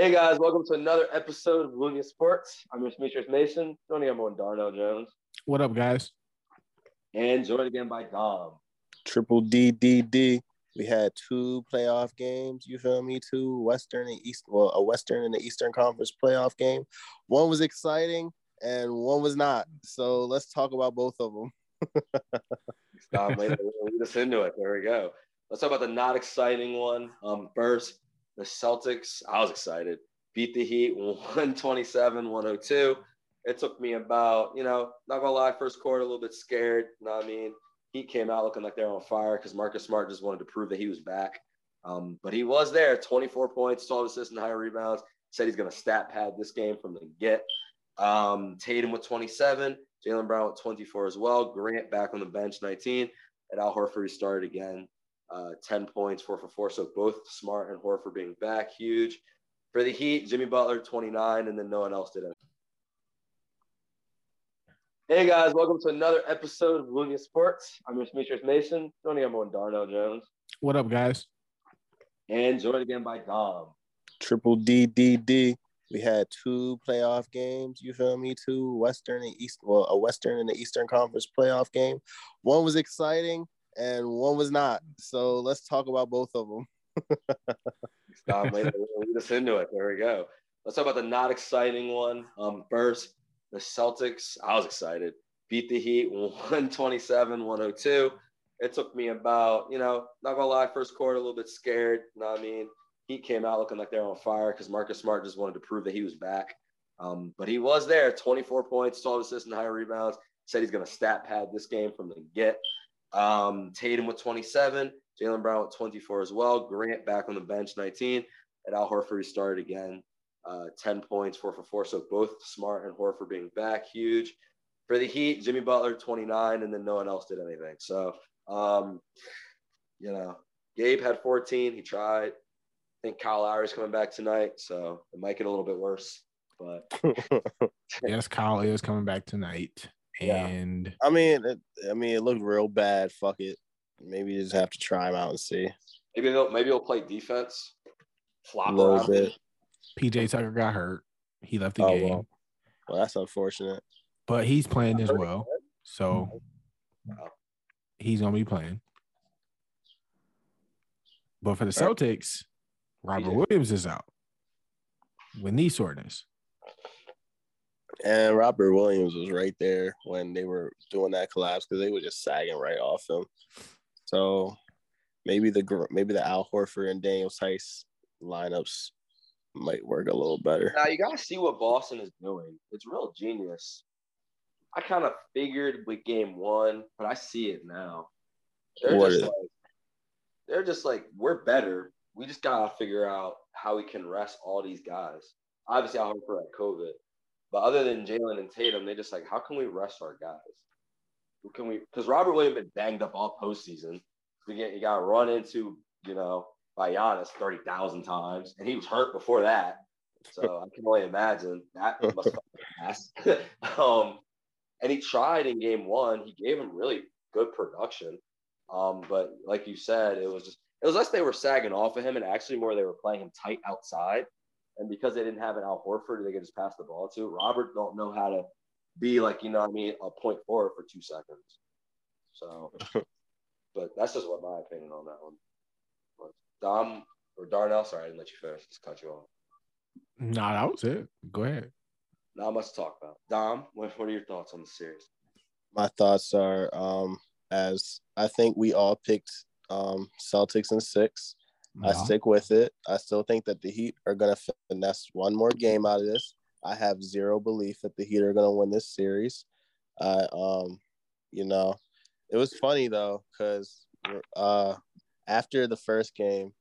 Hey guys, welcome to another episode of Lunia Sports. I'm your Demetrius Mason, joining everyone Darnell Jones, What up, guys? and joined again by Dom. triple D D D. We had two playoff games. You feel me? Two Western and East. Well, a Western and the Eastern Conference playoff game. One was exciting and one was not. So let's talk about both of them. Dom, wait, lead us into it. There we go. Let's talk about the not exciting one. Um, first, the Celtics. I was excited. Beat the Heat 127 102. It took me about, you know, not gonna lie, first quarter, a little bit scared. You know what I mean? Heat came out looking like they're on fire because Marcus Smart just wanted to prove that he was back. Um, but he was there 24 points, 12 assists, and high rebounds. Said he's to stat pad this game from the get. Um, Tatum with 27, Jaylen Brown with 24 as well. Grant back on the bench, 19. And Al Horford started again, uh, 10 points, four for four. So both Smart and Horford being back, huge. For the Heat, Jimmy Butler, 29, and then no one else did it. Hey guys, welcome to another episode of Lunia Sports. I'm your Demetrius Mason, joining everyone Darnell Jones, What up, guys? and joined again by Dom. Triple D D D. We had two playoff games. You feel me? Two Western and East. Well, a Western and the Eastern Conference playoff game. One was exciting and one was not. So let's talk about both of them. Dom, wait, lead us into it. There we go. Let's talk about the not exciting one. Um, first, the Celtics. I was excited. Beat the Heat 127 102. It took me about, you know, not gonna lie, first quarter, a little bit scared. You know what I mean? Heat came out looking like they're on fire because Marcus Smart just wanted to prove that he was back. Um, but he was there 24 points, 12 assists, and high rebounds. Said he's gonna stat pad this game from the get. Um, Tatum with 27, Jaylen Brown with 24 as well. Grant back on the bench, 19. And Al Horford started again, uh, 10 points, four for four. So both Smart and Horford being back, huge. For the Heat, Jimmy Butler, 29, and then no one else did anything. So, um, you know, Gabe had 14. He tried. I think Kyle Lowry's coming back tonight, so it might get a little bit worse. But Yes, Kyle is coming back tonight. Yeah. And I mean, it, I mean, it looked real bad. Fuck it. Maybe you just have to try him out and see maybe they'll maybe he'll play defense, a flop little around. bit. PJ Tucker got hurt. He left the Oh, game, well. Well, that's unfortunate. but he's playing as well. So he's going to be playing. But for the Celtics, Robert PJ. Williams is out with knee soreness. And Robert Williams was right there when they were doing that collapse because they were just sagging right off him. So maybe the maybe the Al Horford and Daniel Theis lineups might work a little better. Now you gotta see what Boston is doing. It's real genius. I kind of figured with game one, but I see it now. They're What just is- like they're just like we're better. We just gotta figure out how we can rest all these guys. Obviously, Al Horford had COVID, but other than Jaylen and Tatum, they just like how can we rest our guys? Who can we? Because Robert Williams been banged up all postseason. We get you got run into you know by Giannis thirty thousand times, and he was hurt before that. So I can only imagine that must pass. um, and he tried in game one. He gave him really good production. Um, but like you said, it was just it was less they were sagging off of him, and actually more they were playing him tight outside. And because they didn't have an Al Horford, they could just pass the ball to Robert. Don't know how to be like you know what I mean a point forward for two seconds. So, but that's just what my opinion on that one. But Dom or Darnell, sorry, I didn't let you finish. Just cut you off. Nah, that was it. Go ahead. Not much to talk about. Dom, what, what are your thoughts on the series? My thoughts are um as I think we all picked um Celtics in six. I stick with it. I still think that the Heat are gonna finesse one more game out of this. I have zero belief that the Heat are gonna win this series. I um, you know, it was funny though, because uh after the first game,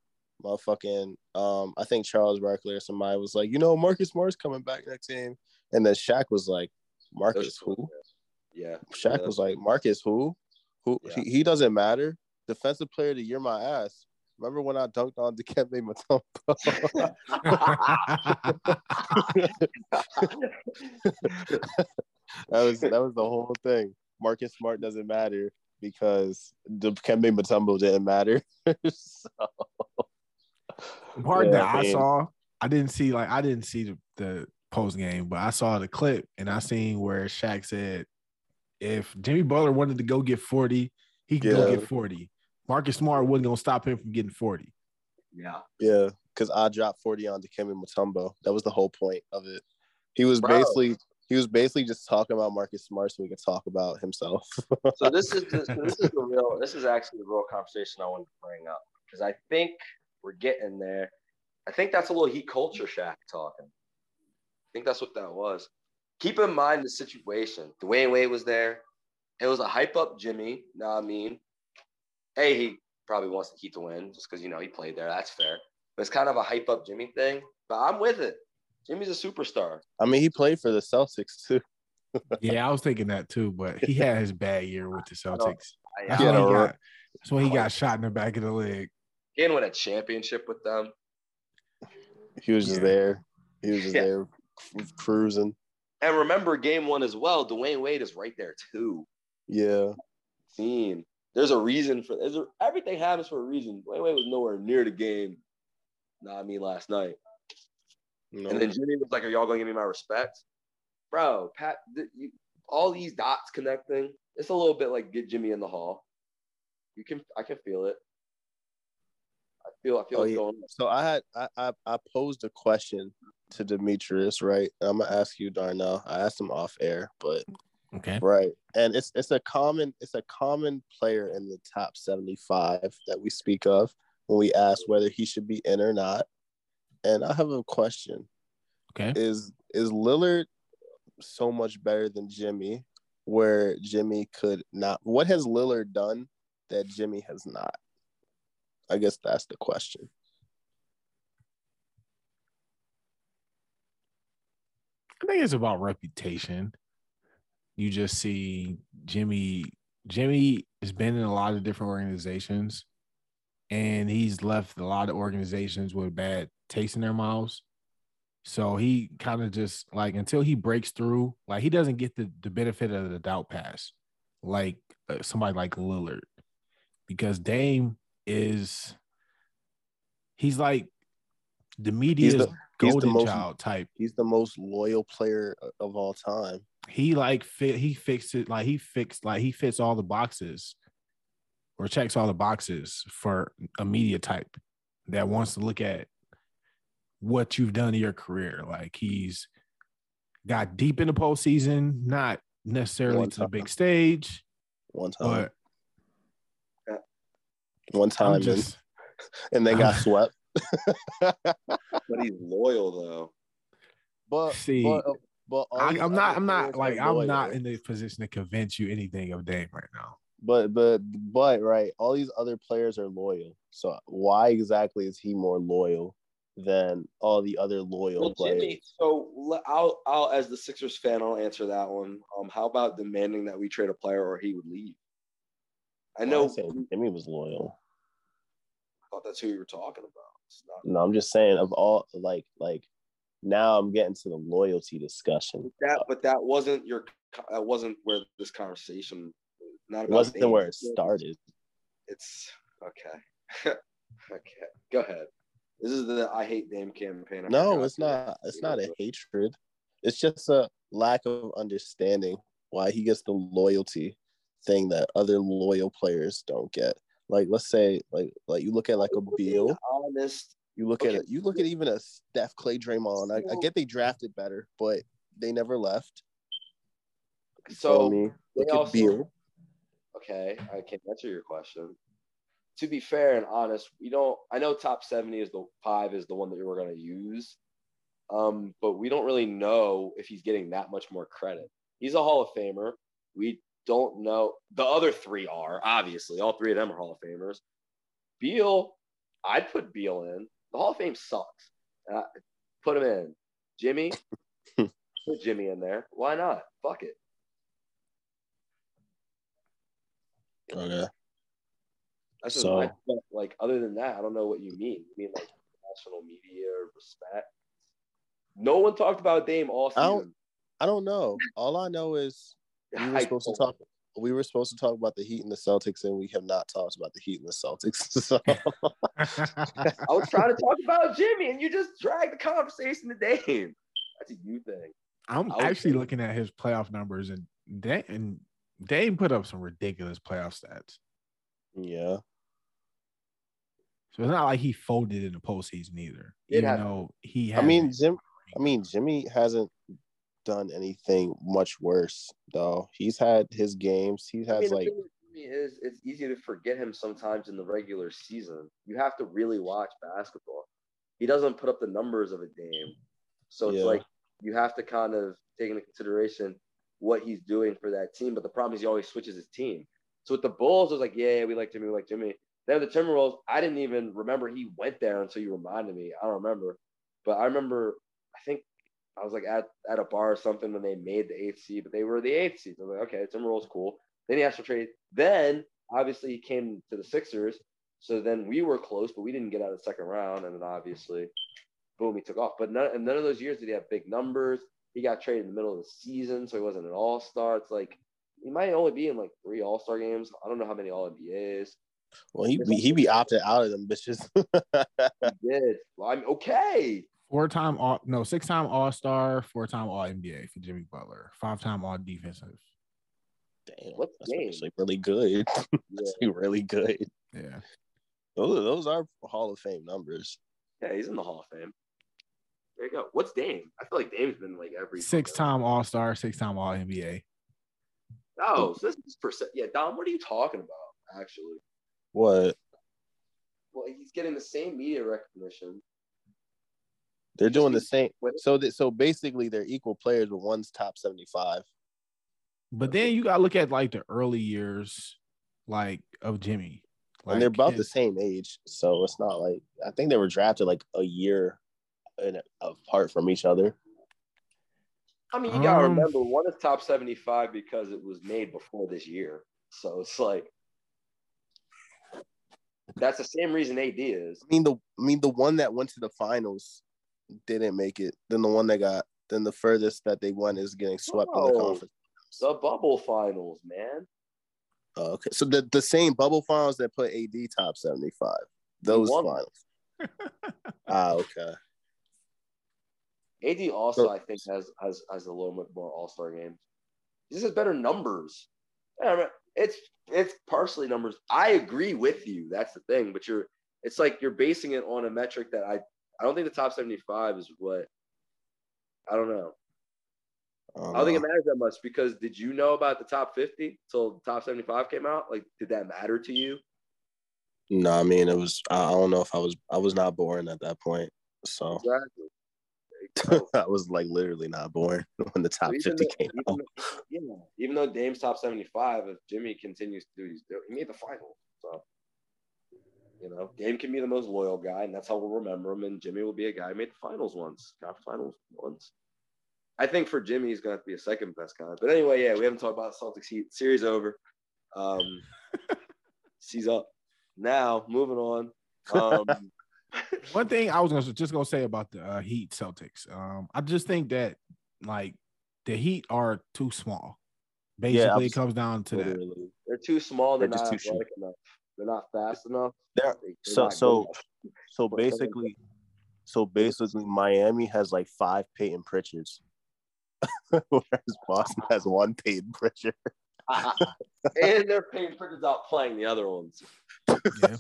motherfucking um, I think Charles Barkley or somebody was like, you know, Marcus Smart's coming back next game, and then Shaq was like, Marcus who? Yeah. Shaq Yeah. was like, Marcus who? Who? Yeah. He, he doesn't matter. Defensive player of the year, my ass. Remember when I dunked on Dikembe Mutombo? that was that was the whole thing. Marcus Smart doesn't matter because Dikembe Mutombo didn't matter. so, The part Yeah, that I I saw I didn't see like I didn't see the, the post game, but I saw the clip and I seen where Shaq said if Jimmy Butler wanted to go get 40, he can go get 40. Marcus Smart wasn't gonna stop him from getting 40. Yeah. Yeah, because I dropped 40 on Dikembe Mutombo. That was the whole point of it. He was Bro. basically he was basically just talking about Marcus Smart so we could talk about himself. So this is this, this is the real. This is actually the real conversation I wanted to bring up because I think we're getting there. I think that's a little heat culture Shaq talking. I think that's what that was. Keep in mind the situation. Dwyane Wade was there. It was a hype up Jimmy. Know what I mean? Hey, he probably wants the Heat to win just because you know he played there. That's fair. But it's kind of a hype up Jimmy thing. But I'm with it. Jimmy's a superstar. I mean, he played for the Celtics too. Yeah, I was thinking that too, but he had his bad year with the Celtics. I, That's Yeah, why he got that's why he got shot in the back of the leg. He didn't win a championship with them. He was just Yeah. there. He was just Yeah. there cruising. And remember, game one as well. Dwyane Wade is right there too. Yeah. Scene. There's a reason for there's a, everything happens for a reason. Dwyane Wade was nowhere near the game. Not me last night. No. And then Jimmy was like, "Are y'all gonna give me my respect, bro?" Pat, th- you, all these dots connecting. It's a little bit like get Jimmy in the hall. You can, I can feel it. I feel, I feel Oh, it's yeah. going. So I had I, I I posed a question to Demetrius, right? I'm gonna ask you, Darnell. I asked him off air, but Okay. right, and it's it's a common it's a common player in the top 75 that we speak of when we ask whether he should be in or not. And I have a question: Okay. Is is Lillard so much better than Jimmy? Where Jimmy could not? What has Lillard done that Jimmy has not? I guess that's the question. I think it's about reputation. You just see Jimmy. Jimmy has been in a lot of different organizations, and he's left a lot of organizations with bad taste in their mouths. So he kind of just like until he breaks through, like he doesn't get the, the benefit of the doubt pass, like uh, somebody like Lillard, because Dame is he's like the media's the- he's the golden most- child type He's the most loyal player of all time. He like fit he fixed it like he fixed like he fits all the boxes or checks all the boxes for a media type that wants to look at what you've done in your career. Like he's got deep in the postseason, not necessarily One to the big stage, One time, but one time, I'm and- and, they got swept. But he's loyal though. But See, but, uh, but I, I'm not I'm not like I'm not in the position to convince you anything of Dame right now. But but but right, all these other players are loyal. So why exactly is he more loyal than all the other loyal Well, players? Jimmy. So I'll, I'll, as the Sixers fan, I'll answer that one. Um, how about demanding that we trade a player or he would leave? I Well, know. I said Jimmy was loyal. I thought that's who you were talking about. Not No, I'm just saying of all like like now I'm getting to the loyalty discussion. that, but that wasn't your. That wasn't where this conversation. Not about wasn't where it started. It's okay. okay, go ahead. This is the I hate Dame campaign. I No, it's not. It's not a hatred. It's just a lack of understanding why he gets the loyalty thing that other loyal players don't get. Like, let's say, like, like you look at like a Beal, honest. You look Okay. at it, you look at even a Steph, Clay, Draymond. I, I get they drafted better, but they never left. So me? Look at Beal. Okay, I can answer your question. To be fair and honest, we don't. I know top seventy is the five is the one that we're going to use, um, but we don't really know if he's getting that much more credit. He's a Hall of Famer. We don't know. The other three are obviously all three of them are Hall of Famers. Beal, I'd put Beal in. The Hall of Fame sucks. Uh, put him in. Jimmy, put Jimmy in there. Why not? Fuck it. Okay. That's just So- my like. Other than that, I don't know what you mean. You mean like national media respect? No one talked about Dame all I don't- season. I don't know. All I know is we were supposed to talk. We were supposed to talk about the Heat and the Celtics, and we have not talked about the Heat and the Celtics. So I was trying to talk about Jimmy, and you just dragged the conversation to Dame. That's a you thing. I'm I actually say- looking at his playoff numbers, and Dame, and Dame put up some ridiculous playoff stats. yeah, So it's not like he folded in the postseason either. It Even had- though he, I mean. Jim. I mean, Jimmy hasn't done anything much worse though. He's had his games. He I has mean, like is it's easy to forget him sometimes in the regular season. You have to really watch basketball. He doesn't put up the numbers of a game. so it's Yeah. like you have to kind of take into consideration what he's doing for that team. But the problem is he always switches his team. So with the Bulls, it was like, yeah, we like Jimmy, we like Jimmy. Then the Timberwolves, I didn't even remember he went there until you reminded me. I don't remember, but I remember. I think I was like at, at a bar or something when they made the eighth seed, but they were the eighth seed. I was like, okay, Timberwolves cool. Then he asked for trade. Then obviously he came to the Sixers. So then we were close, but we didn't get out of the second round. And then obviously, boom, he took off. But none, none of those years did he have big numbers. He got traded in the middle of the season, so he wasn't an all star. It's like he might only be in like three all star games. I don't know how many all NBAs. well, he be, he be opted out of them bitches. He did. Well, I'm okay. Four time all no six time All Star, four time All NBA for Jimmy Butler, five time All Defensive. Damn, What's that's game? actually really good. Yeah. That's really good. Yeah, Those those are Hall of Fame numbers. Yeah, he's in the Hall of Fame. There you go. What's Dame? I feel like Dame's been like every six time All Star, six time All NBA. Oh, so this is percent. Yeah, Dom, what are you talking about? Actually, What well, he's getting the same media recognition. They're doing the same. So that so basically they're equal players, but one's top seventy five. But then you gotta look at like the early years, like of Jimmy. and they're Like, about the same age, so it's not like I think they were drafted like a year in, apart from each other. I mean, you gotta Um, remember one is top seventy-five because it was made before this year. So it's like that's the same reason AD is. I mean the I mean the one that went to the finals didn't make it. Then the one that got then the furthest that they went is getting swept in the conference. The bubble finals, man. Oh, okay, so the the same bubble finals that put AD top seventy five. Those won. finals. ah, okay. AD also, So- I think, has has has a little bit more All Star games. He just has better numbers. Yeah, I mean, it's it's partially numbers. I agree with you. That's the thing, but you're it's like you're basing it on a metric that I I don't think the top seventy five is what I don't know. I don't think it matters that much because did you know about the top fifty till the top seventy five came out? Like, did that matter to you? No, I mean it was. I I don't know if I was. I was not born at that point, so Exactly. There you go. I was like literally not born when the top fifty though- came even out. though- yeah, even though Dame's top 75, if Jimmy continues to do what he's doing, he made the final. So, you know, Dame can be the most loyal guy, and that's how we'll remember him. And Jimmy will be a guy who made the finals once, conference finals once. I think for Jimmy, he's going to have to be a second best guy. But anyway, yeah, we haven't talked about Celtics Heat. Series over. Um, up. Now, moving on. Um, One thing I was gonna just gonna say about the uh, Heat Celtics, um, I just think that like the Heat are too small. Basically, it comes down to that. They're too small. They're, They're just not too athletic enough. They're not fast enough. They're, They- they're so so so basically, so basically, Miami has like five Payton Pritchards, whereas Boston has one Payton Pritchard. and they're paying Pritchard's out playing the other ones. Yeah.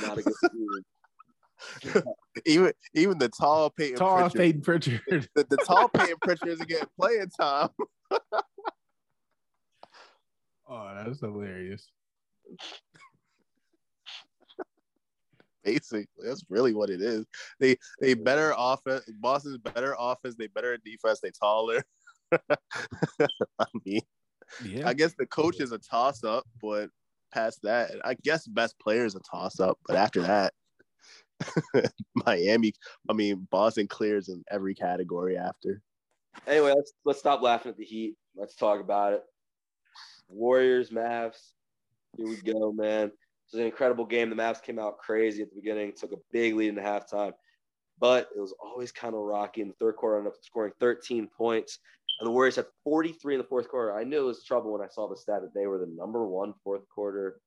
Not a good team. even even the tall Payton Tall Pritchard, Payton Pritchard. the, the tall Payton Pritchard isn't getting playing time. Oh, that's hilarious. Basically, that's really what it is. They they better offense. Boston's better offense. They better defense. They taller. I mean, Yeah. I guess the coach is a toss up, but past that, I guess best player is a toss up. But after that, Miami, I mean, Boston clears in every category after. Anyway, let's let's stop laughing at the Heat. Let's talk about it. Warriors, Mavs. Here we go, man. This was an incredible game. The Mavs came out crazy at the beginning, took a big lead in the halftime, but it was always kind of rocky. In the third quarter, ended up scoring 13 points. and the Warriors had 43 in the fourth quarter. I knew it was trouble when I saw the stat that they were the number one fourth quarter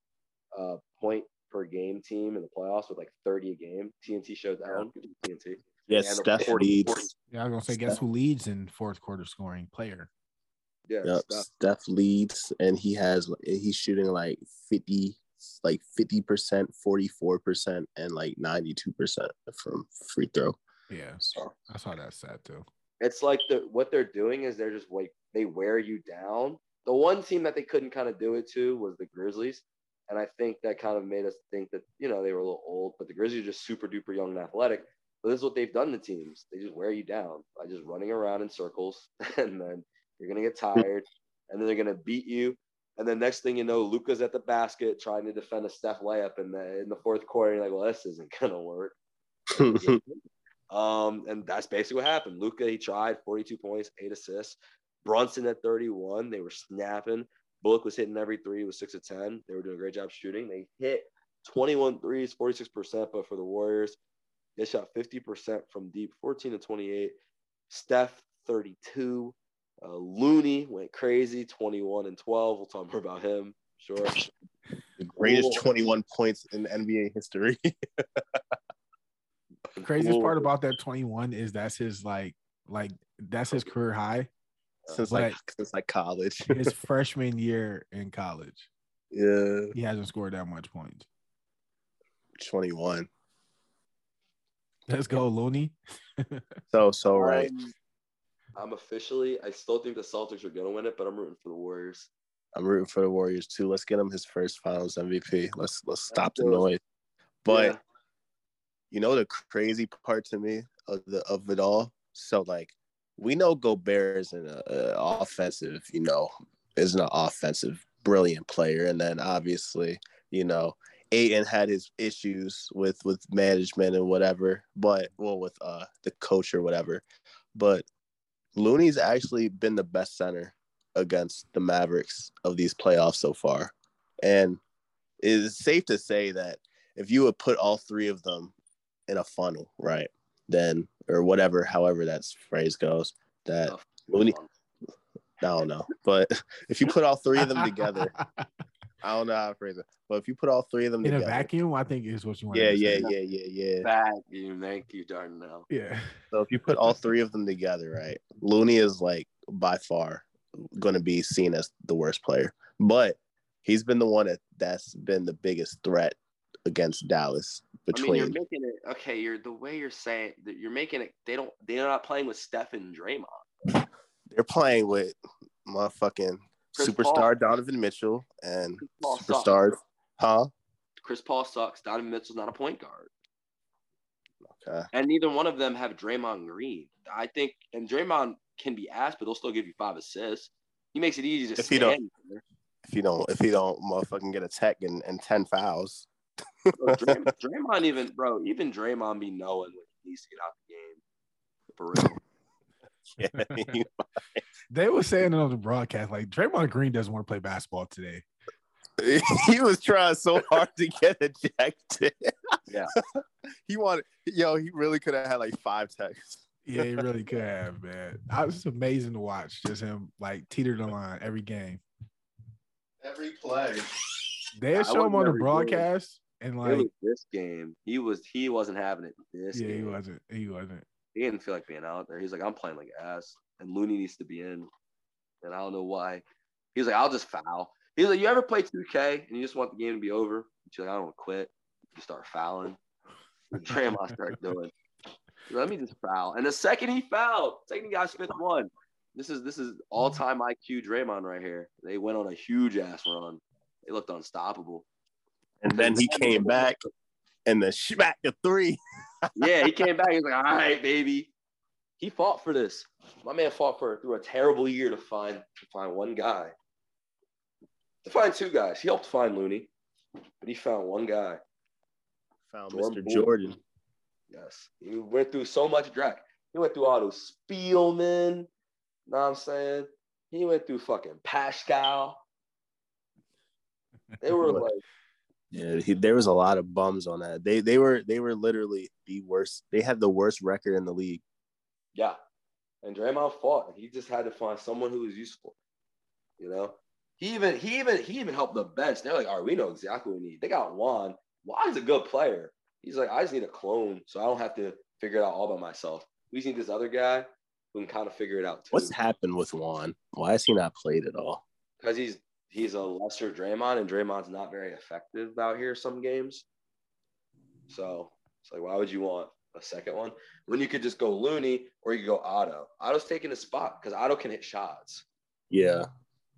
uh, point per game team in the playoffs with like 30 a game. TNT showed that one. TNT. Yes, And Steph leads. Yeah, I was gonna say, guess who leads in fourth quarter scoring player? Yeah, Yep, Steph. Steph leads, and he has he's shooting like fifty, like fifty percent, forty four percent, and like ninety two percent from free throw. Yeah, So I saw that stat too. it's like the what they're doing is they're just like they wear you down. The one team that they couldn't kind of do it to was the Grizzlies, and I think that kind of made us think that you know they were a little old, but the Grizzlies are just super duper young and athletic. But this is what they've done to teams. They just wear you down by just running around in circles, and then you're gonna get tired, and then they're gonna beat you. And then next thing you know, Luka's at the basket trying to defend a Steph layup in the in the fourth quarter. You're like, well, this isn't gonna work. Um, and that's basically what happened. Luka, he tried 42 points, eight assists. Brunson at 31. They were snapping. Bullock was hitting every three, was six of 10. They were doing a great job shooting. They hit 21 threes, 46%, but for the Warriors, they shot 50% from deep, 14 to 28. Steph, 32. Uh, Looney went crazy, 21 and 12. We'll talk more about him. Sure. the greatest Cool. twenty one points in NBA history. The craziest part about that 21 is that's his like like that's his career high. since But- like since like college. His freshman year in college, yeah, he hasn't scored that much points. twenty one. Let's go, Looney. So so right. Um, I'm officially, I still think the Celtics are going to win it, but I'm rooting for the Warriors. I'm rooting for the Warriors too. Let's get him his first Finals MVP. Let's let's stop the noise. But Yeah. you know the crazy part to me of the of it all. So like we know Gobert is an uh, offensive, you know, is an offensive brilliant player, and then obviously you know Ayton had his issues with with management and whatever, but well with uh the coach or whatever, but Looney's actually been the best center against the Mavericks of these playoffs so far, and it is safe to say that if you would put all three of them in a funnel, right? Then or whatever, however that phrase goes, that Oh, Looney, I don't know, but if you put all three of them together, I don't know how to phrase it, but if you put all three of them in a vacuum, I think is what you want. yeah, to yeah, say. yeah, yeah, yeah. Thank you. Thank you, Darnell. yeah. So if you put all three of them together, right? Looney is like by far going to be seen as the worst player, but he's been the one that that's been the biggest threat against Dallas I between. mean, you're making it okay. You're the way you're saying that you're making it. They don't. They're not playing with Steph and Draymond. they're playing with motherfucking Chris superstar Paul. Donovan Mitchell and superstars, sucks. huh? Chris Paul sucks. Donovan Mitchell's not a point guard, Okay. and neither one of them have Draymond Green. I think, and Draymond can be asked, but they'll still give you five assists. He makes it easy to If he don't- stand there. If you don't, if you don't, motherfucking get a tech and, and ten fouls, Bro, Draymond, Draymond even bro, even Draymond be knowing when he needs to get out of the game. For real. yeah, They were saying it on the broadcast, like Draymond Green doesn't want to play basketball today. he was trying so hard to get ejected. Yeah. he wanted, yo, he really could have had like five techs. Yeah, he really could have, man. I was amazing to watch, just him like teeter the line every game. Every play. They I show him on the never good. broadcast, and like, was this game. He was he wasn't having it this yeah, he wasn't. He wasn't. He didn't feel like being out there. He's like, I'm playing like ass, and Looney needs to be in, and I don't know why. He's like, I'll just foul. He's like, you ever play 2K and you just want the game to be over? You're like, I don't want to quit. You start fouling. Draymond started doing. Let me just foul. And the second he fouled, second he got fifth one. This is this is all time IQ Draymond right here. They went on a huge ass run. They looked unstoppable. And then he came back and the smack the three. yeah, he came back. He's like, all right, baby. He fought for this. My man fought for through a terrible year to find to find one guy. To find two guys. He helped find Looney, but he found one guy. Found Jordan Mr. Poole. Jordan. Yes. He went through so much drag. He went through all those Spellman. Know what I'm saying? He went through fucking Paschall. They were like, Yeah, he, there was a lot of bums on that. They they were they were literally the worst. They had the worst record in the league. Yeah. and Draymond fought. He just had to find someone who was useful. You know, he even he even he even helped the bench. They're like, all right, we know exactly what we need. They got Juan. Juan's a good player. He's like, I just need a clone, so I don't have to figure it out all by myself. We just need this other guy who can kind of figure it out too. What's happened with Juan? Why has he not played at all? Because he's he's a lesser Draymond, and Draymond's not very effective out here some games. So it's like, why would you want a second one when you could just go Looney or you could go Otto? Otto's taking a spot because Otto can hit shots. Yeah,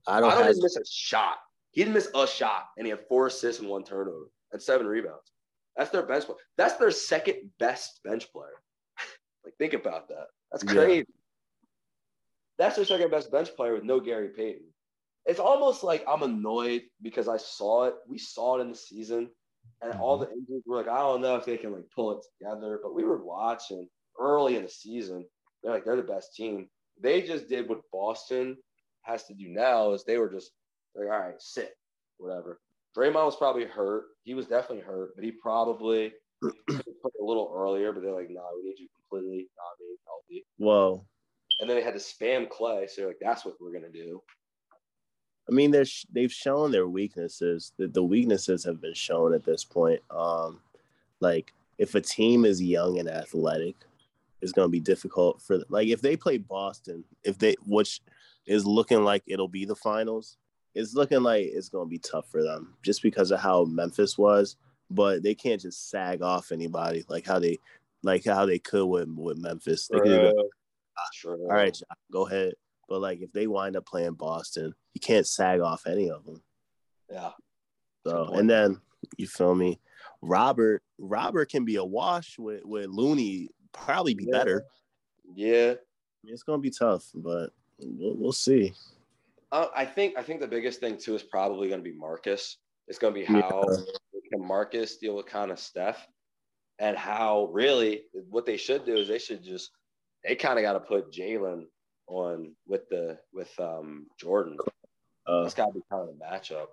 I don't. Otto didn't miss a shot. He didn't miss a shot, and he had four assists and one turnover and seven rebounds. That's their bench player. That's their second best bench player. like, think about that. That's Yeah. crazy. That's their second best bench player with no Gary Payton. It's almost like I'm annoyed because I saw it. We saw it in the season, and all mm-hmm. the injuries were like, I don't know if they can like pull it together. But we were watching early in the season. They're like they're the best team. They just did what Boston has to do now. Is they were just like, all right, sit, whatever. Draymond was probably hurt. He was definitely hurt, but he probably put a little earlier. But they're like, no, we need you completely not being healthy. Whoa. And then they had to spam Clay. So they're like, that's what we're gonna do. I mean, they're they've shown their weaknesses. The, the weaknesses have been shown at this point. Um, like if a team is young and athletic, it's going to be difficult for like if they play Boston, if they which is looking like it'll be the finals, it's looking like it's going to be tough for them just because of how Memphis was. But they can't just sag off anybody like how they like how they could with with Memphis. They could go, Sure. all right, John, go ahead. But like if they wind up playing Boston, you can't sag off any of them. Yeah. So and then you feel me, Robert. Robert can be a wash with with Looney. Probably be Yeah. better. Yeah. I mean, it's gonna be tough, but we'll, we'll see. Uh, I think I think the biggest thing too is probably going to be Marcus. It's going to be Yeah. how can Marcus deal with kind of Steph, and how really what they should do is they should just they kind of got to put Jaylen on with the with um Jordan. Uh, That's got to be kind of a matchup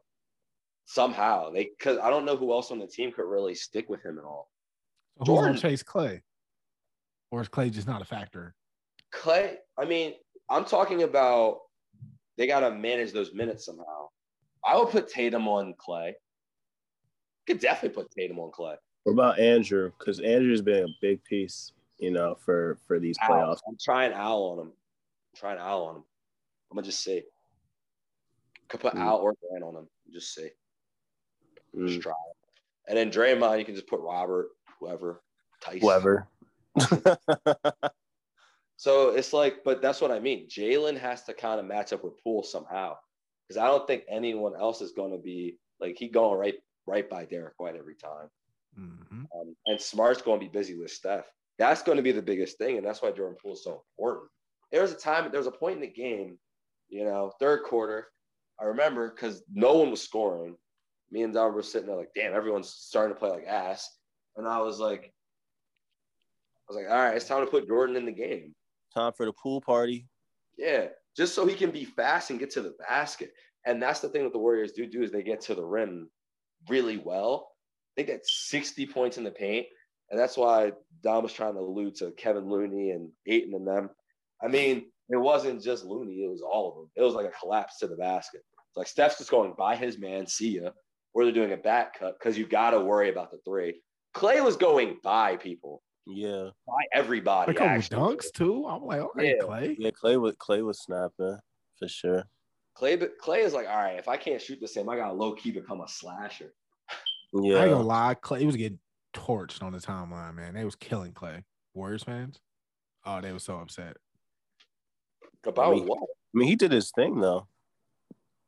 somehow. They because I don't know who else on the team could really stick with him at all. So who's Jordan- gonna chase Clay? Or is Clay just not a factor? Clay, I mean, I'm talking about they got to manage those minutes somehow. I would put Tatum on Clay. Could definitely put Tatum on Clay. what about Andrew? Because Andrew's been a big piece, you know, for for these Al. playoffs. I'm trying Al on him. I'm trying Al on him. I'm gonna just see. Could put Mm. Al or Grant on him. Just see. Just Mm, try it. And then Draymond, you can just put Robert, whoever, Tyson. whoever. So it's like, but that's what I mean. Jaylen has to kind of match up with Poole somehow, because I don't think anyone else is going to be like he going right right by Derrick White every time. Mhm. Um, and Smart's going to be busy with Steph. That's going to be the biggest thing, and that's why Jordan Poole is so important. There was a time, there was a point in the game, you know, third quarter. I remember because no one was scoring. Me and Don were sitting there like, damn, everyone's starting to play like ass, and I was like, I was like, all right, it's time to put Jordan in the game. Time for the pool party. Yeah, just so he can be fast and get to the basket. And that's the thing that the Warriors do do is they get to the rim really well. They get 60 points in the paint. And that's why Don was trying to allude to Kevin Looney and Ayton and them. I mean, it wasn't just Looney, it was all of them. It was like a collapse to the basket. It's like Steph's just going by his man, see ya, or they're doing a back cut because you got to worry about the three. Clay was going by people, Yeah, by everybody. A couple actually. dunks too. I'm like, all right, Yeah. Clay. yeah. Clay was Clay was snapping for sure. Clay, Clay is like, all right, if I can't shoot the same, I got to low key become a slasher. Yeah, I ain't Yeah, gonna lie, Clay was getting torched on the timeline, man. They was killing Clay. Warriors fans. Oh, they were so upset. About I mean, what? I mean, he did his thing though.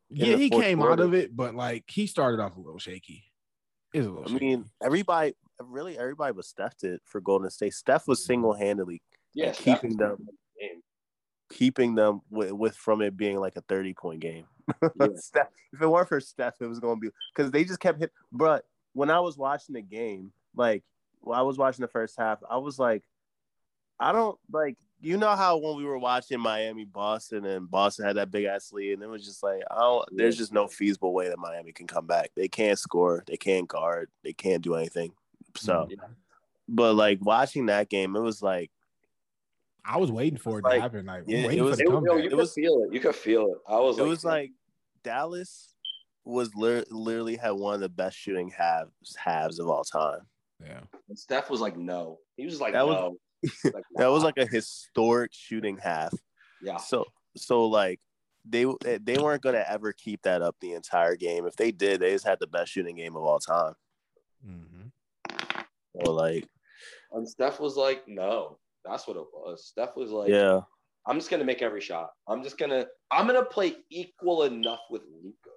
In yeah, he fourth came out of it, but like he started off a little shaky. It a little I shaky. mean, everybody, really, everybody was Steph it for Golden State. Steph was mm-hmm. single handedly Yeah, keeping Steph- them keeping them with, with from it being like a 30 point game. Yeah. Steph, if it weren't for Steph, it was going to be because they just kept hit. But when I was watching the game, like when I was watching the first half, I was like, I don't like, you know how when we were watching Miami Boston and Boston had that big ass lead, and it was just like, I don't, there's just no feasible way that Miami can come back. They can't score, they can't guard, they can't do anything. So, Yeah. but like watching that game, it was like, I was waiting for it Like, to happen. Like, yeah, waiting it for was- the It, yo, comeback. you It could was- feel it. You could feel it. I was it like, was like Dallas was lit- literally had one of the best shooting halves halves of all time. yeah. Steph was like, no. He was like, That was- no. Like, That was like a historic shooting half. yeah. So so like they they weren't gonna ever keep that up the entire game. If they did, they just had the best shooting game of all time. Mm-hmm. So like And Steph was like, no. That's what it was. Steph was like, yeah, I'm just gonna make every shot. I'm just gonna I'm gonna play equal enough with Luka.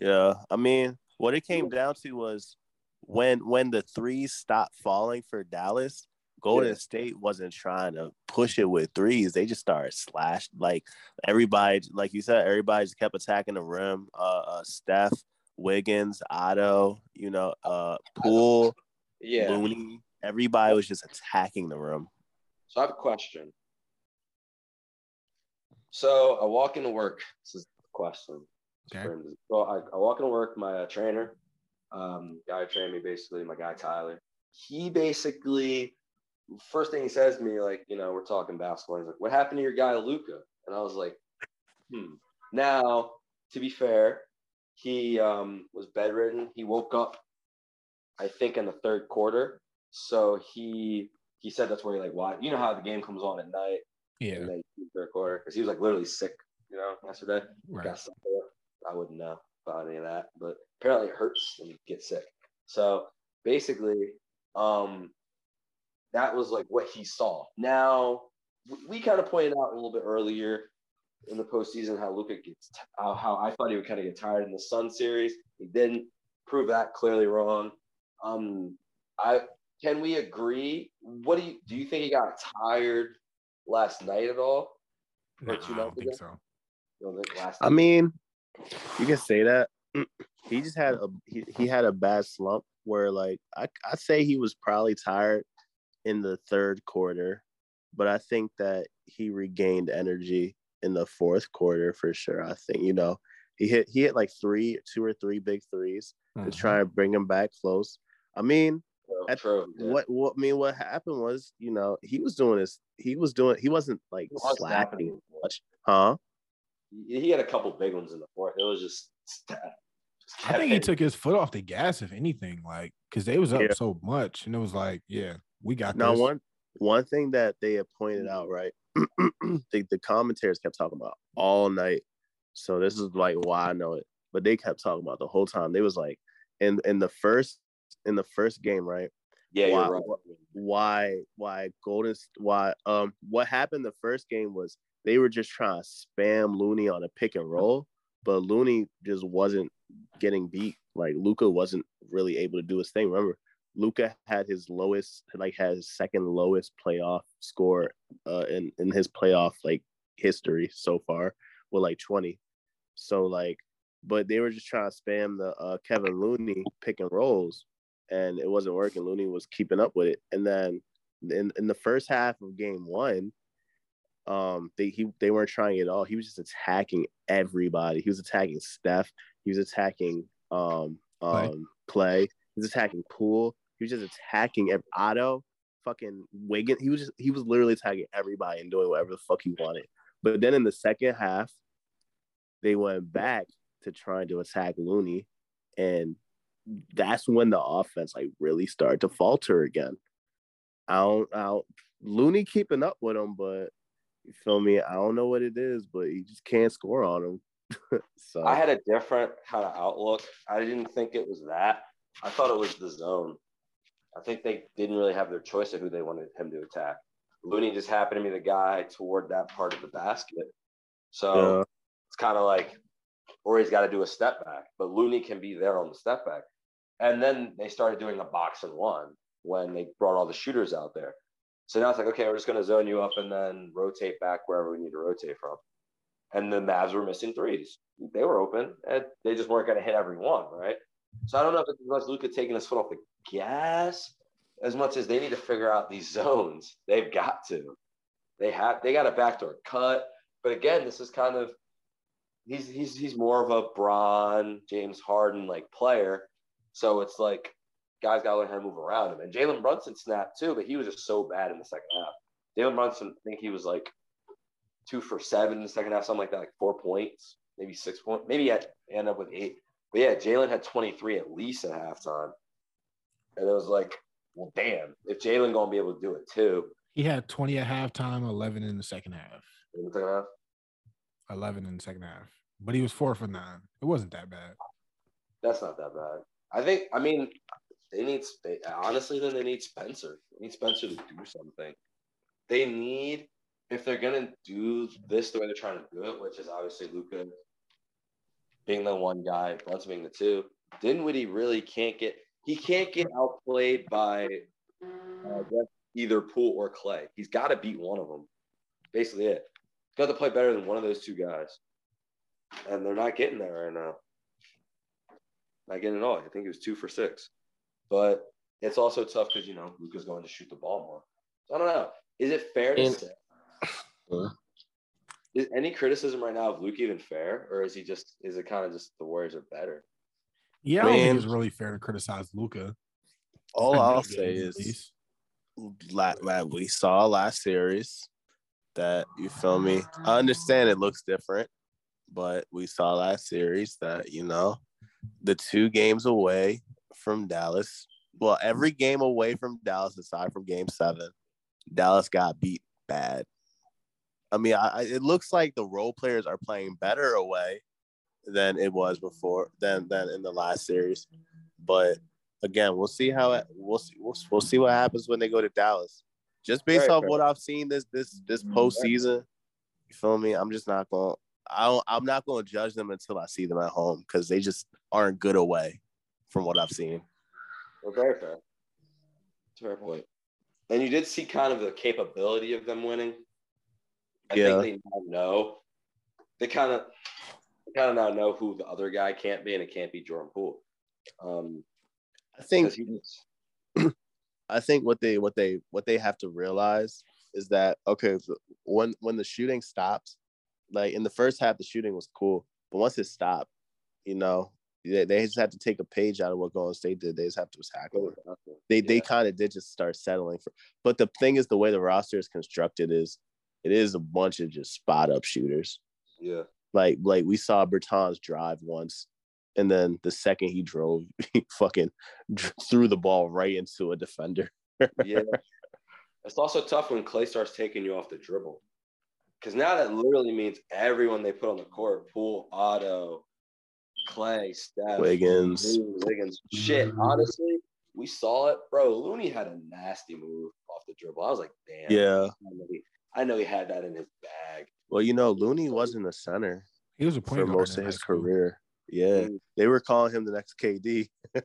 yeah. I mean, what it came down to was when when the threes stopped falling for Dallas, Golden Yeah. State wasn't trying to push it with threes. They just started slash like everybody, like you said, everybody just kept attacking the rim. Uh, uh Steph, Wiggins, Otto, you know, uh Poole, Yeah. Looney. Everybody was just attacking the rim. So I have a question. So I walk into work. This is the question. Okay. So I, I walk into work. My uh, trainer, um, guy who trained me, basically, my guy Tyler. He basically, first thing he says to me, like, you know, we're talking basketball. He's like, "What happened to your guy Luka?" And I was like, "Hmm." Now, to be fair, he um, was bedridden. He woke up, I think, in the third quarter. So he he said that's where he like why you know how the game comes on at night Yeah. and then third quarter because he was like literally sick, you know, yesterday. Right. I wouldn't know about any of that, but apparently it hurts when you get sick. So basically, um, that was like what he saw. Now we, we kind of pointed out a little bit earlier in the postseason how Luka gets t- how, how I thought he would kind of get tired in the Sun series. He didn't prove that clearly wrong. Um, I can we agree? What do you do? You think he got tired last night at all? Nah, Or two I don't think ago? so. No, the last I mean, you can say that. He just had a he, he had a bad slump where like I I say he was probably tired in the third quarter, but I think that he regained energy in the fourth quarter for sure. I think you know he hit he hit like three two or three big 3s to Mhm. try and bring him back close. I mean, True, at- true, yeah. what what I mean what happened was you know he was doing this he was doing he wasn't like He was slacking in much, huh? He, he had a couple big ones in the fourth. It was just. just I think he took his foot off the gas, if anything, like because they was up Yeah. so much, and it was like, yeah, we got Now this. one one thing that they had pointed out, right? the, the commentators kept talking about all night. So this is like why I know it. But they kept talking about the whole time. They was like in in the first in the first game, right? Yeah, Why- you're right. Why why Golden why um what happened the first game was they were just trying to spam Looney on a pick and roll, but Looney just wasn't getting beat. Like Luka wasn't really able to do his thing. Remember, Luka had his lowest, like had his second lowest playoff score uh, in in his playoff like history so far with like 20. So like, but they were just trying to spam the uh, Kevin Looney pick and rolls, and it wasn't working. Looney was keeping up with it, and then in in the first half of game one, um, they he they weren't trying it all. He was just attacking everybody. He was attacking Steph. He was attacking um Clay. um Clay. He was attacking Poole. He was just attacking ev- Otto, fucking Wiggin. He was just he was literally attacking everybody and doing whatever the fuck he wanted. But then in the second half, they went back to trying to attack Looney, and that's when the offense like really started to falter again. I don't, I don't Looney keeping up with him, but you feel me? I don't know what it is, but he just can't score on him. so I had a different kind of outlook. I didn't think it was that. I thought it was the zone. I think they didn't really have their choice of who they wanted him to attack. Looney just happened to be the guy toward that part of the basket. So Yeah. it's kind of like, or he's got to do a step back, but Looney can be there on the step back. And then they started doing a box and one when they brought all the shooters out there. So now it's like, okay, we're just going to zone you up and then rotate back wherever we need to rotate from. And the Mavs were missing threes. They were open, and they just weren't going to hit every one, right? So I don't know if it's because Luka taking his foot off the gas as much as they need to figure out these zones. They've got to. They have. They got a backdoor cut, but again, this is kind of he's he's he's more of a Bron James Harden like player. So it's like guys got to learn how to move around him. And Jalen Brunson snapped too, but he was just so bad in the second half. Jalen Brunson, I think he was like two for seven in the second half, something like that, like four points, maybe six points, maybe he end up with eight. But yeah, Jalen had 23 at least at halftime. And it was like, well, damn, if Jalen gonna be able to do it too. He had 20 at halftime, 11 in the second half. In the second half? 11 in the second half. But he was four for nine. It wasn't that bad. That's not that bad. I think, I mean, they need, they, honestly, then they need Spencer. They need Spencer to do something. They need, if they're going to do this the way they're trying to do it, which is obviously Luka being the one guy, Brunson being the two, Dinwiddie really can't get, he can't get outplayed by uh, either Poole or Clay. He's got to beat one of them. Basically, it. He's got to play better than one of those two guys, and they're not getting there right now. Not getting it all. I think it was two for six, but it's also tough because you know Luka's going to shoot the ball more. So I don't know. Is it fair to and, say? Is any criticism right now of Luke even fair, or is he just? Is it kind of just the Warriors are better? Yeah, I don't think it's really fair to criticize Luka. All I'll say is, we saw last series that you feel me. I understand it looks different, but we saw last series that you know the two games away from Dallas. Well, every game away from Dallas, aside from Game Seven, Dallas got beat bad. I mean, I, it looks like the role players are playing better away than it was before than than in the last series. But again, we'll see how it, we'll see we'll, we'll see what happens when they go to Dallas. Just based off what I've seen this this this mm-hmm. postseason, you feel me? I'm just not going. I I'm not going to judge them until I see them at home because they just aren't good away, from what I've seen. Well, very fair. Fair point. And you did see kind of the capability of them winning. I yeah. think they now know. They kind of kind of now know who the other guy can't be, and it can't be Jordan Poole. Um, I think I think what they what they what they have to realize is that okay, when when the shooting stops, like in the first half, the shooting was cool, but once it stopped, you know, they, they just have to take a page out of what Golden State did. They just have to attack them. They yeah. they kind of did just start settling for. But the thing is, the way the roster is constructed is, it is a bunch of just spot up shooters. Yeah. Like like we saw Bertans drive once, and then the second he drove, he fucking threw the ball right into a defender. yeah. It's also tough when Clay starts taking you off the dribble. Because now that literally means everyone they put on the court, Poole, Otto, Clay, Steph, Wiggins. Wiggins. Shit, mm-hmm. honestly, we saw it. Bro, Looney had a nasty move off the dribble. I was like, damn. Yeah. I know he, I know he had that in his bag. Well, you know, Looney wasn't a center. He was a point for most of his career. Yeah, mm. they were calling him the next KD.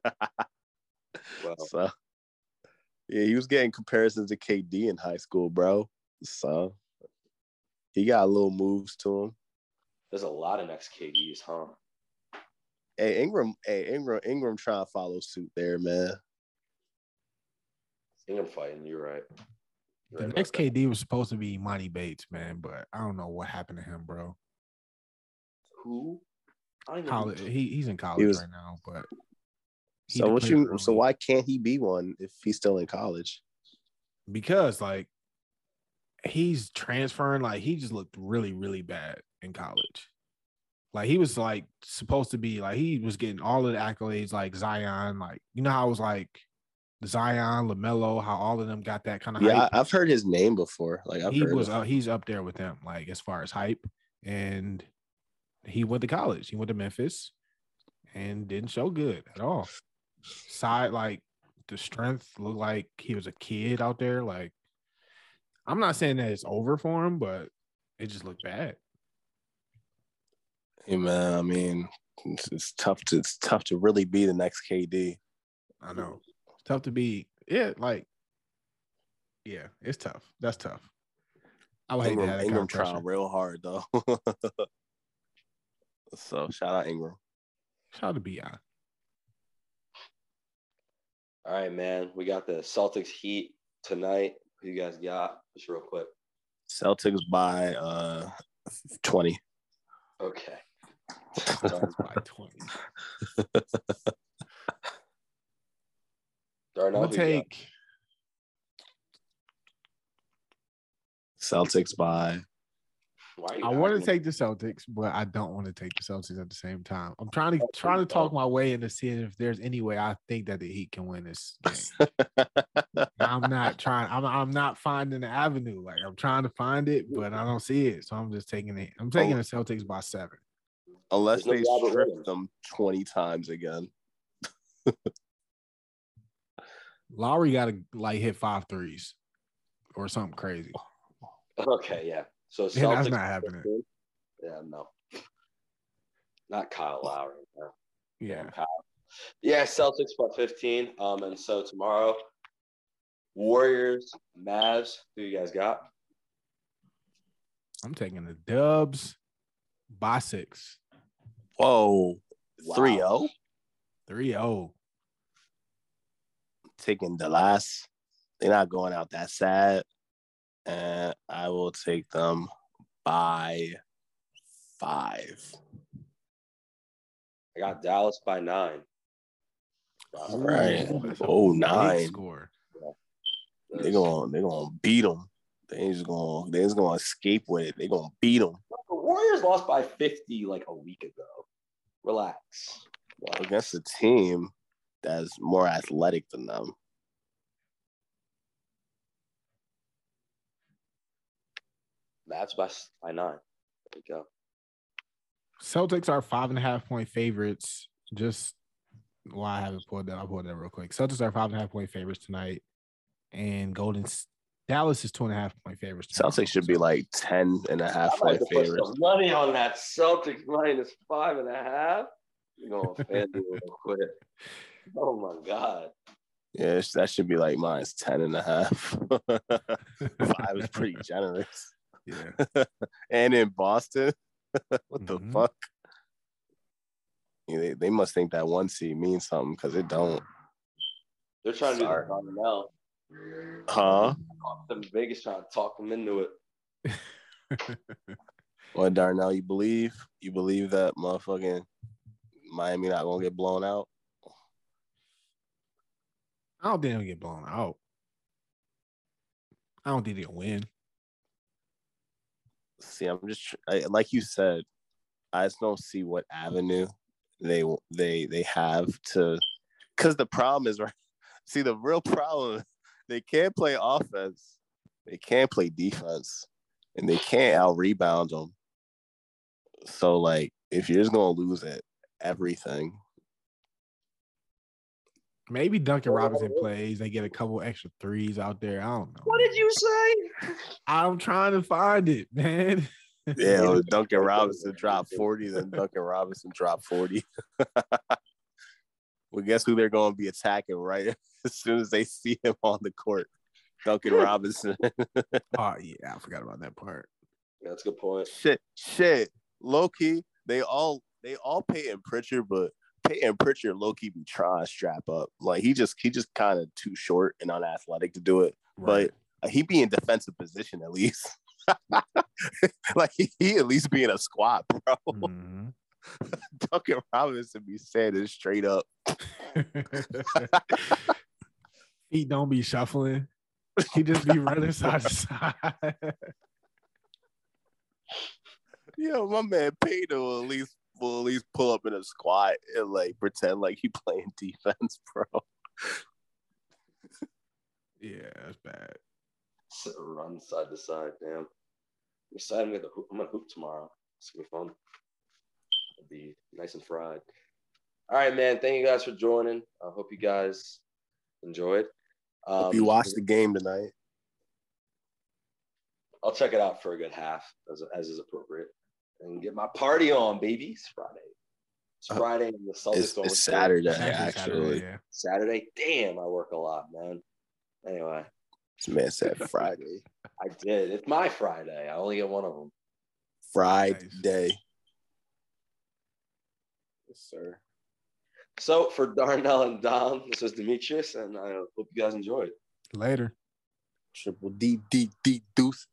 So, yeah, he was getting comparisons to KD in high school, bro. So, he got a little moves to him. There's a lot of next KDs, huh? Hey, Ingram. Hey, Ingram. Ingram trying to follow suit there, man. Ingram fighting. You're right. You're the right next KD that. was supposed to be Emoni Bates, man, but I don't know what happened to him, bro. Who? college. He, he's in college was, right now, but so what you? So why can't he be one if he's still in college? Because like he's transferring, like he just looked really, really bad in college. Like he was like supposed to be like he was getting all of the accolades, like Zion, like you know how I was like Zion, Lamelo, how all of them got that kind of hype. yeah. Hype. I've heard his name before. Like I've he was, uh, he's up there with them, like as far as hype, and he went to college. He went to Memphis and didn't show good at all. Side like the strength looked like he was a kid out there. Like I'm not saying that it's over for him, but it just looked bad. Hey man, I mean, it's, it's tough to it's tough to really be the next KD. I know. It's tough to be. Yeah, like yeah, it's tough. That's tough. I would Ingram, hate that Ingram trying real hard though. So shout out Ingram. Shout out to Bi. All right, man. We got the Celtics Heat tonight. Who you guys got? Just real quick. Celtics by uh twenty. Okay. by twenty. Darnell, we'll take. Celtics by. Why are you I want to take the Celtics, but I don't want to take the Celtics at the same time. I'm trying to trying to talk my way into seeing if there's any way I think that the Heat can win this game. I'm not trying. I'm I'm not finding the avenue. Like I'm trying to find it, but I don't see it. So I'm just taking it. I'm taking the Celtics by seven. Unless they strip them 20 times again. Lowry got to like hit five threes or something crazy. Okay, yeah. So Yeah, that's not happening. Yeah, no. Not Kyle Lowry. No. Yeah. Kyle. Yeah, Celtics by 15. Um, and so tomorrow, Warriors, Mavs. Who you guys got? I'm taking the Dubs by six. Whoa. Wow. 3 0. 3 0. Taking the last. They're not going out that sad. And I will take them by five. I got Dallas by nine. All right. That's a Oh, big nine. Score. They're gonna they're gonna beat them. They ain't just gonna they just gonna escape with it. They're gonna beat them The Warriors lost by 50 like a week ago. Relax. Relax. against a team that's more athletic than them. Mavs by, by nine. There we go. Celtics are five and a half point favorites. Just why I haven't pulled that. I'll pull that real quick. Celtics are five and a half point favorites tonight. And Golden S- Dallas is two and a half point favorites. tomorrow. Celtics should be like 10 and a half I'd like point to put favorites. some money on that Celtics minus five and a half. You're going to FanDuel real quick. Oh my God. Yeah, that should be like minus 10 and a half. Five is pretty generous. Yeah. And in Boston, what the Mhm. fuck? Yeah, they, they must think that one seed means something because it don't. They're trying to do Sorry. that now. Huh? The Vegas trying to talk them into it. What Darnell, you believe? You believe that motherfucking Miami not gonna get blown out? I don't think they'll get blown out. I don't think they'll win. See, I'm just I, like you said. I just don't see what avenue they they they have to, because the problem is right. See, the real problem they can't play offense, they can't play defense, and they can't out rebound them. So, like, if you're just gonna lose at everything, Maybe Duncan Robinson oh. plays. They get a couple extra threes out there. I don't know. What did you say? I'm trying to find it, man. yeah, well, Duncan Robinson dropped 40, then Duncan Robinson dropped 40. well, guess who they're going to be attacking right as soon as they see him on the court? Duncan Robinson. oh yeah, I forgot about that part. Yeah, that's a good point. shit, shit. Low key, they all they all Payton Pritchard, but Payton Pritchard low key be trying to strap up. Like he just he just kind of too short and unathletic to do it. Right. But he be in defensive position at least. like he, he at least be in a squat, bro. Mhm. Duncan Robinson be standing straight up. he don't be shuffling. He just be running side to side. Yo, my man Payton will at least will at least pull up in a squat and like pretend like he playing defense, bro. yeah, that's bad. Sit, run side to side. Damn. I'm excited. I'm gonna hoop, I'm gonna hoop tomorrow. It's gonna be fun. It'll be nice and fried. All right, man. Thank you guys for joining. I hope you guys enjoyed. Um, Hope you watched the game tonight. I'll check it out for a good half, as, as is appropriate, and get my party on, baby. It's Friday. It's Uh, Friday, and the Celtics It's, it's record. Saturday, actually actually. Saturday, yeah. Saturday. Damn, I work a lot, man. Anyway, This man said Friday. I did. It's my Friday. I only get one of them. Friday. Nice. Yes, sir. So for Darnell and Dom, this was Demetrius, and I hope you guys enjoyed. Later. Triple D D D deuce.